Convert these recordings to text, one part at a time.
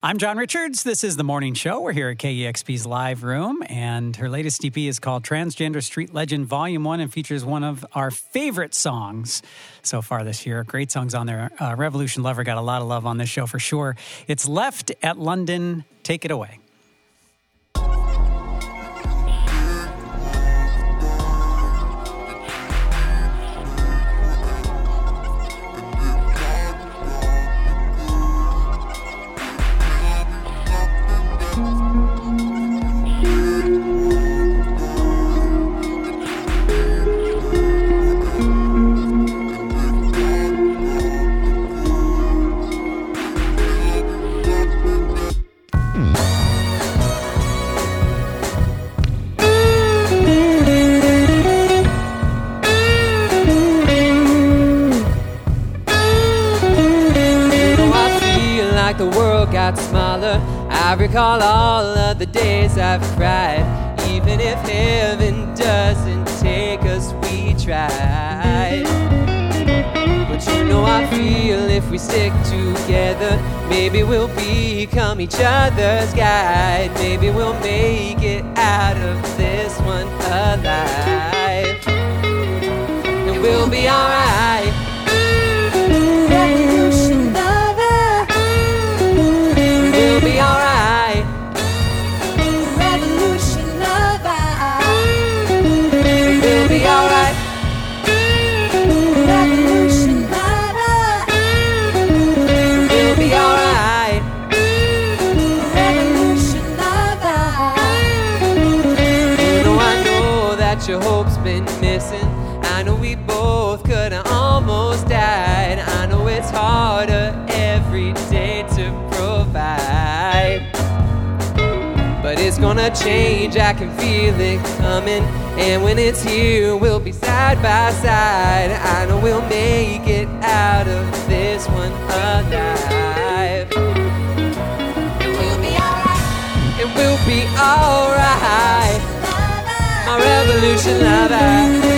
I'm John Richards. This is the morning show. We're here at KEXP's live room, and her latest EP is called Transgender Street Legend Volume 1 and features one of our favorite songs so far this year. Great songs on there. Uh, Revolution Lover got a lot of love on this show for sure. It's Left at London. Take it away. I recall all of the days I've cried. Even if heaven doesn't take us, we tried. But you know, I feel if we stick together, maybe we'll become each other's guide. Maybe we'll make it's gonna change, I can feel it coming. And when it's here, we'll be side by side. I know we'll make it out of this one alive. And we'll be alright. And we'll be alright my revolution lover.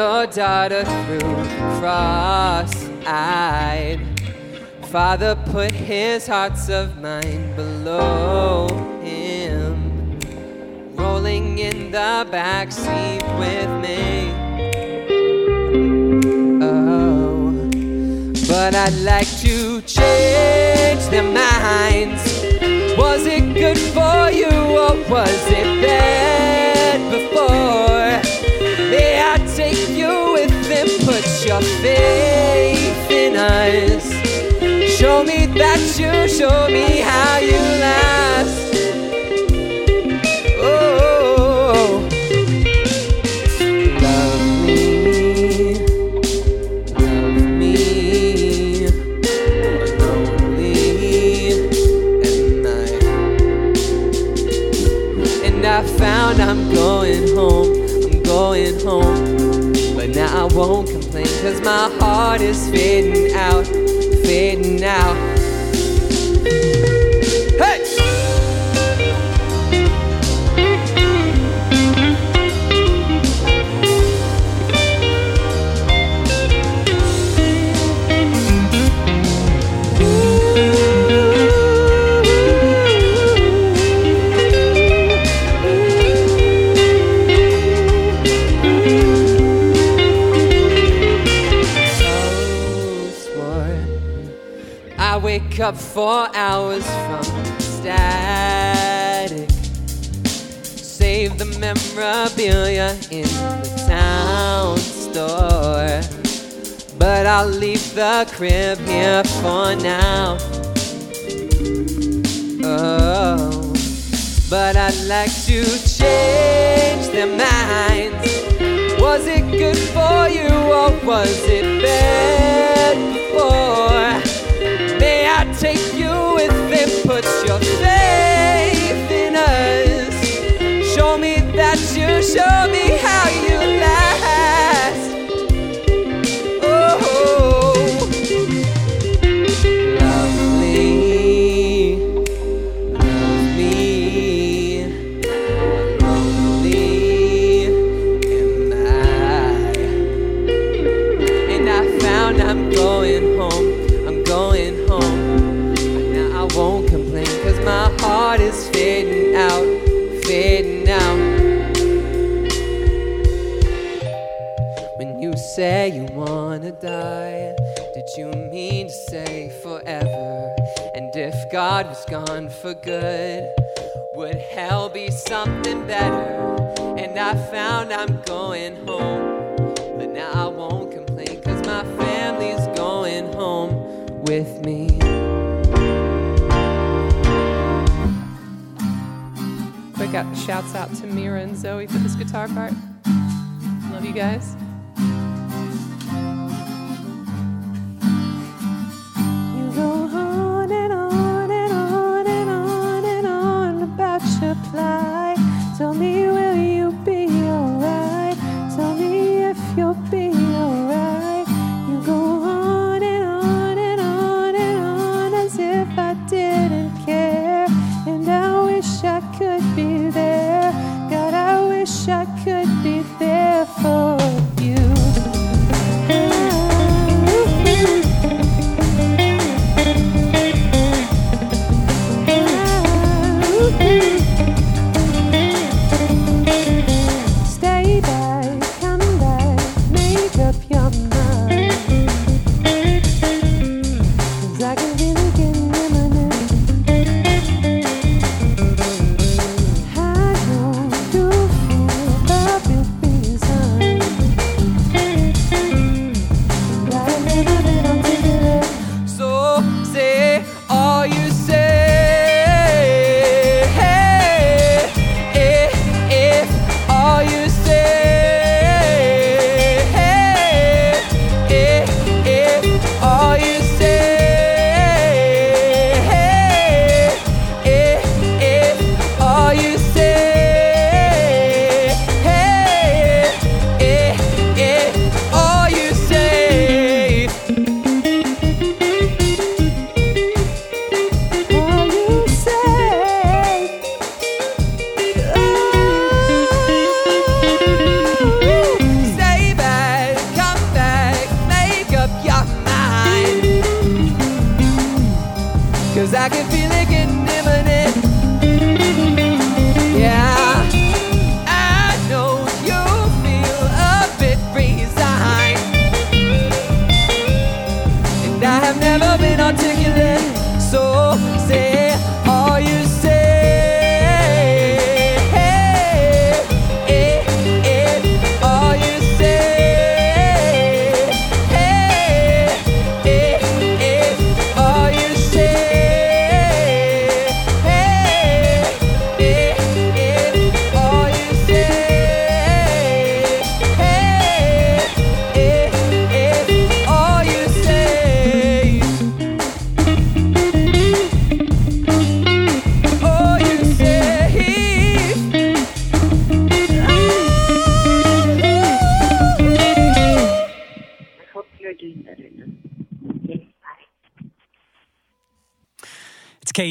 Your daughter through cross-eyed. Father put his hearts of mine below him, rolling in the back seat with me. Oh, but I'd like to change their minds. Was it good for you or was it bad that you show me how you last. Oh, love me, love me, lonely at night. And I found I'm going home I'm going home. But now I won't complain, cause my heart is fading out, fading out. Up four hours from static. Save the memorabilia in the town store. But I'll leave the crib here for now. Oh, but I'd like to change their minds. Was it good for you or was it bad before? Take you with me? Put your faith in us. Show me that you show me gone for good, would hell be something better? And I found I'm going home, but now I won't complain, cause my family's going home with me. Quick out, shouts out to Mira and Zoe for this guitar part. Love you guys. Wish I could be there for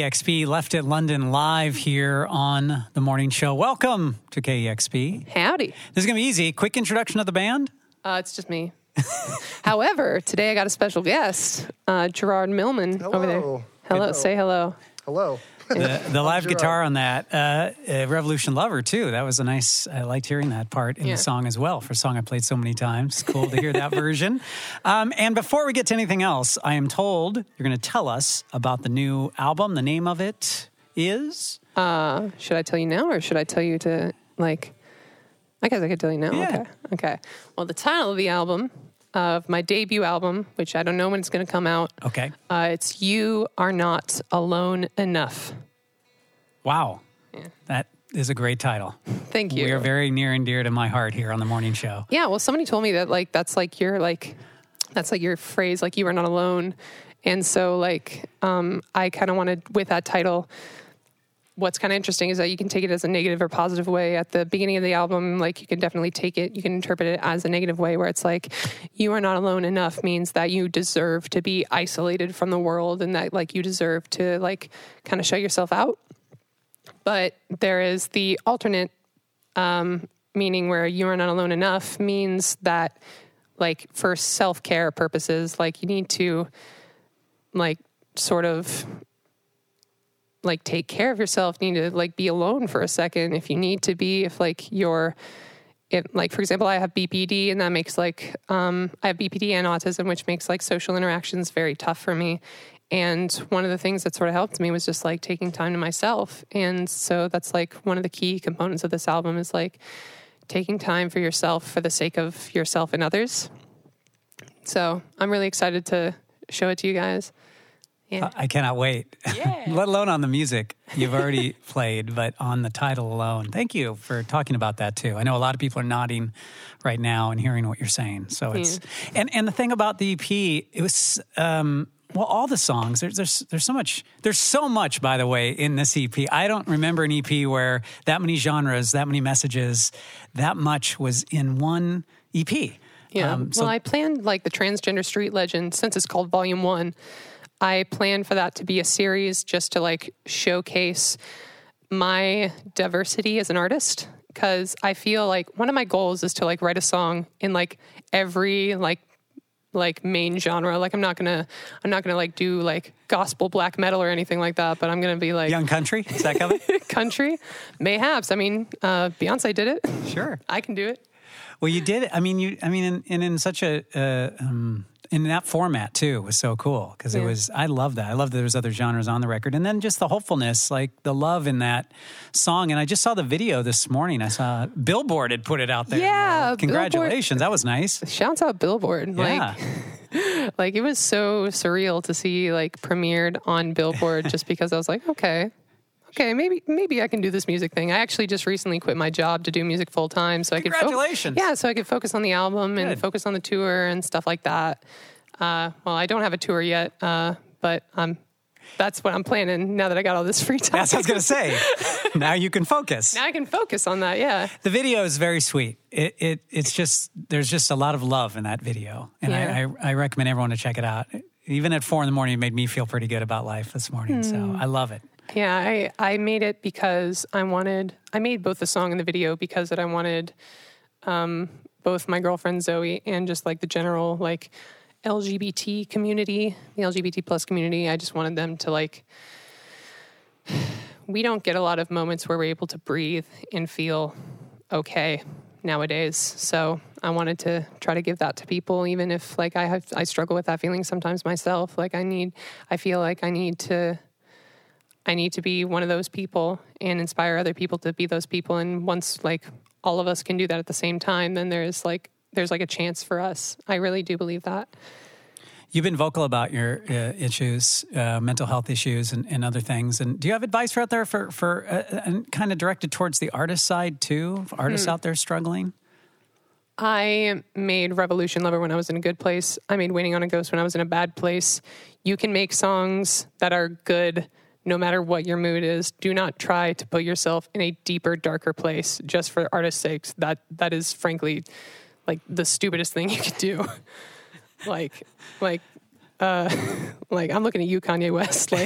KEXP left at London live here on the morning show. Welcome to KEXP. Howdy. This is going to be easy. Quick introduction of the band. Uh, it's just me. However, today I got a special guest, uh, Gerard Millman over there. Hello. Hello, Hello. say hello. Hello. The, the live guitar on that, uh, uh, Revolution Lover, too. That was a nice, I liked hearing that part in Yeah. the song as well for a song I played so many times. Cool to hear that version. Um, and before we get to anything else, I am told you're going to tell us about the new album. The name of it is. Uh, should I tell you now, or should I tell you to like? I guess I could tell you now. Yeah. Okay. Okay. Well, the title of the album, of my debut album, which I don't know when it's going to come out, Okay. uh, it's "You Are Not Alone Enough." Wow. That is a great title. Thank you. We are very near and dear to my heart here on the morning show. Yeah, well, somebody told me that like that's like your like that's like your phrase, like you are not alone. And so like um I kind of wanted with that title what's kind of interesting is that you can take it as a negative or positive way at the beginning of the album like you can definitely take it you can interpret it as a negative way where it's like you are not alone enough means that you deserve to be isolated from the world and that like you deserve to like kind of shut yourself out. But there is the alternate um, meaning where you are not alone enough means that like for self-care purposes like you need to like sort of like take care of yourself you need to like be alone for a second if you need to be if like you're it, like for example i have bpd and that makes like um, i have bpd and autism which makes like social interactions very tough for me. And one of the things that sort of helped me was just like taking time to myself. And so that's like one of the key components of this album is like taking time for yourself for the sake of yourself and others. So i'm really excited to show it to you guys yeah I cannot wait. Yeah. Let alone on the music you've already played, but on the title alone. Thank you for talking about that too. I know a lot of people are nodding right now and hearing what you're saying. So it's and and the thing about the EP, it was um well, all the songs. There's there's there's so much. There's so much, by the way, in this EP. I don't remember an EP where that many genres, that many messages, that much was in one EP. Yeah. Um, so well, I planned like the transgender street legend since it's called Volume One. I plan for that to be a series just to like showcase my diversity as an artist because I feel like one of my goals is to like write a song in like every like like main genre. Like I'm not gonna I'm not gonna like do like gospel black metal or anything like that, but I'm gonna be like young country, is that coming? country. Mayhaps. I mean, uh, Beyonce did it. sure. I can do it. Well, you did. I mean, you. I mean, in, and in such a uh, um, in that format too was so cool because it was. I love that. I love that there's other genres on the record, and then just the hopefulness, like the love in that song. And I just saw the video this morning. I saw Billboard had put it out there. Yeah, congratulations. That was nice. Shouts out Billboard. Yeah. Like like it was so surreal to see like premiered on Billboard just because I was like, okay. Okay, maybe maybe I can do this music thing. I actually just recently quit my job to do music full time, so I could fo- Congratulations. yeah, so I could focus on the album and Good. focus on the tour and stuff like that. Uh, well, I don't have a tour yet, uh, but um, that's what I'm planning now that I got all this free time. That's what I was going to say. now you can focus. now I can focus on that. Yeah, The video is very sweet. It, it it's just there's just a lot of love in that video, and Yeah. I, I I recommend everyone to check it out. Even at four in the morning, it made me feel pretty good about life this morning. So Hmm. I love it. Yeah, I, I made it because I wanted, I made both the song and the video because that I wanted um, both my girlfriend Zoe and just like the general like LGBT community, the LGBT plus community. I just wanted them to like, we don't get a lot of moments where we're able to breathe and feel okay nowadays. So I wanted to try to give that to people, even if like I have, I struggle with that feeling sometimes myself. Like I need, I feel like I need to, I need to be one of those people and inspire other people to be those people. And once like all of us can do that at the same time, then there's like there's like a chance for us. I really do believe that. You've been vocal about your uh, issues, uh, mental health issues, and, and other things. And do you have advice for out there for for uh, and kind of directed towards the artist side too? Artists Hmm. out there struggling. I made Revolution Lover when I was in a good place. I made Waiting on a Ghost when I was in a bad place. You can make songs that are good no matter what your mood is. Do not try to put yourself in a deeper, darker place just for artist's sakes. That that is frankly like the stupidest thing you could do. like like uh like I'm looking at you, Kanye West.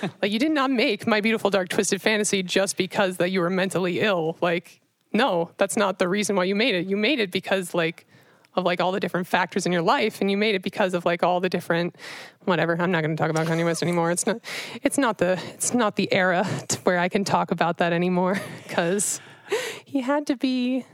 Like like you did not make my beautiful dark twisted fantasy just because that you were mentally ill. Like no, that's not the reason why you made it. You made it because like of like all the different factors in your life and you made it because of like all the different whatever i'm not going to talk about kanye west anymore it's not it's not the it's not the era where i can talk about that anymore because he had to be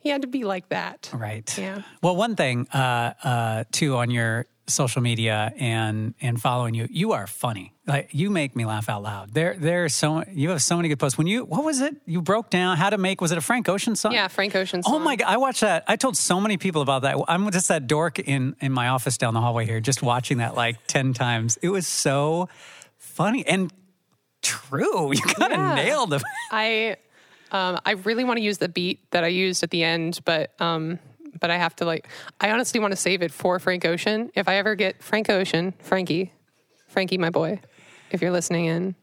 he had to be like that Right. Yeah. Well, one thing uh, uh, too on your social media and and following you, you are funny. Like you make me laugh out loud. There, there's so you have so many good posts. When you what was it? You broke down how to make was it a Frank Ocean song? yeah frank ocean Oh my god! I watched that. I told so many people about that. I'm just that dork in in my office down the hallway here, just watching that like ten times. It was so funny and true. You kind of Yeah. nailed it. I um, I really want to use the beat that I used at the end, but um, but I have to like I honestly want to save it for Frank Ocean. If I ever get Frank Ocean, Frankie, Frankie, my boy, if you're listening in,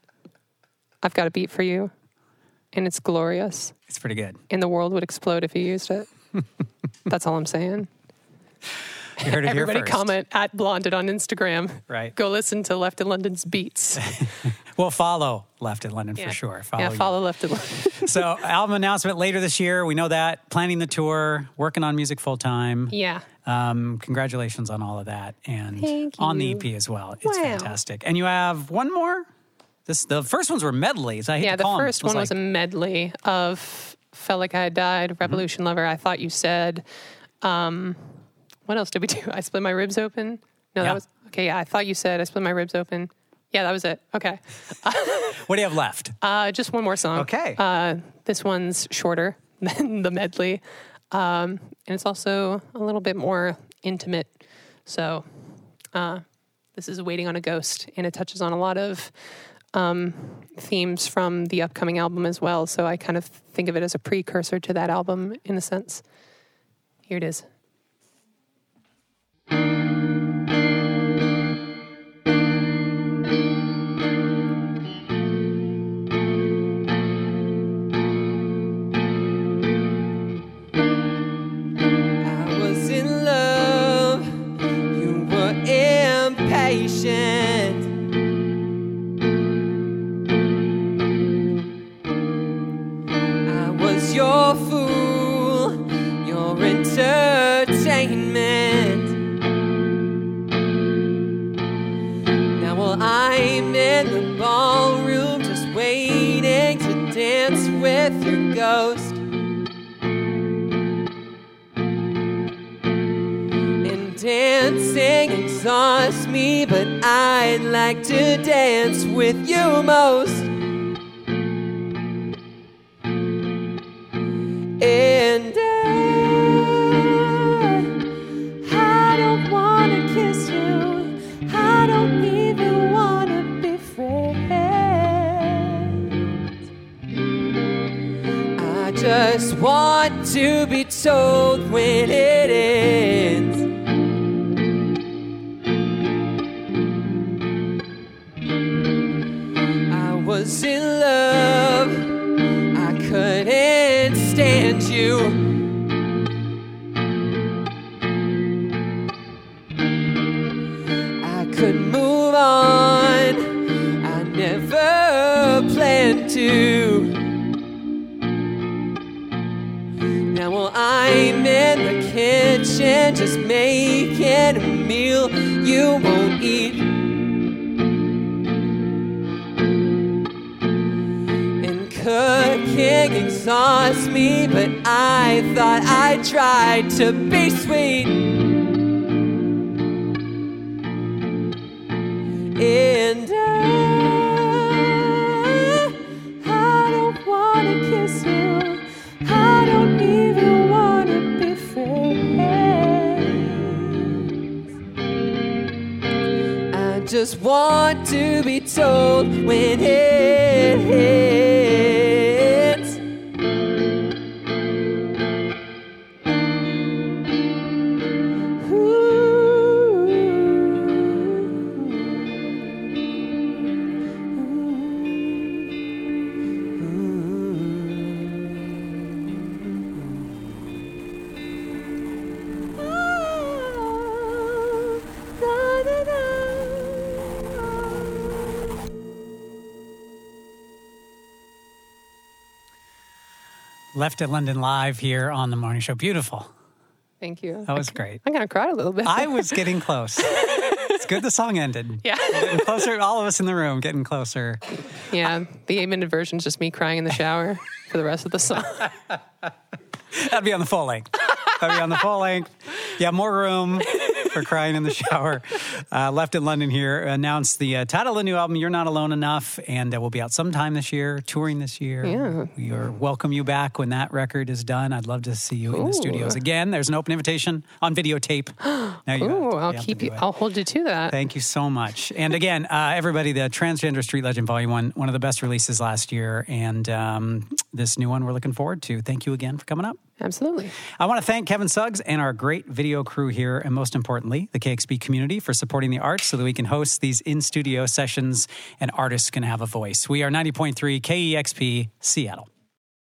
I've got a beat for you, and it's glorious, It's pretty good. and the world would explode if you used it. That's all I'm saying. You heard it here Everybody comment at Blonded on Instagram. Right. Go listen to Left in London's beats. Well, follow Left in London for sure. Follow yeah, you. follow Left in London. So, album announcement later this year. We know that. Planning the tour, working on music full time. yeah. Um, congratulations on all of that, and on the. EP as well. It's Wow. fantastic. And you have one more. This the first ones were medleys. I hate Yeah, to the first was one was a like- medley of Felt Like I Died, Revolution Lover, I Thought You Said. Um, what else did we do? I split my ribs open. No, Yeah. that was okay. Yeah, I thought you said I split my ribs open. Yeah, that was it. Okay. What do you have left? Uh, just one more song. Okay. Uh, this one's shorter than the medley. Um, and it's also a little bit more intimate. So uh, this is Waiting on a Ghost, and it touches on a lot of um, themes from the upcoming album as well. So I kind of think of it as a precursor to that album in a sense. Here it is. Dancing exhausts me, but I'd like to dance with you most. And I don't wanna kiss you. I don't even wanna be friends. I just want to be told when it was in love, I couldn't stand you. I could move on, I never planned to. Now well, I'm in the kitchen just making a meal you won't exhausts me, but I thought I tried to be sweet. And I, I don't wanna kiss you. I don't even wanna be friends. I just want to be told when it ends. Left at London Live here on the morning show. Beautiful. Thank you. That was great. I'm kind of cried a little bit. I was getting close. It's good the song ended. yeah. Getting closer, all of us in the room getting closer. yeah. The eight minute version is just me crying in the shower for the rest of the song. That'd be on the full length. That'd be on the full length. Yeah, more room for crying in the shower. Uh, Left in London here announced the uh, title of the new album, You're Not Alone Enough, and uh, we'll be out sometime this year, touring this year. Yeah. We are welcome you back when that record is done. I'd love to see you in the studios again. There's an open invitation on videotape. Now you Ooh, to- I'll keep you. I'll hold you to that. Thank you so much. And again, uh, everybody, the Transgender Street Legend Volume 1, one of the best releases last year. And um, this new one we're looking forward to. Thank you again for coming up. Absolutely. I want to thank Kevin Suggs and our great video crew here, and most importantly, the KEXP community for supporting the arts so that we can host these in studio sessions and artists can have a voice. We are 90.3 KEXP Seattle.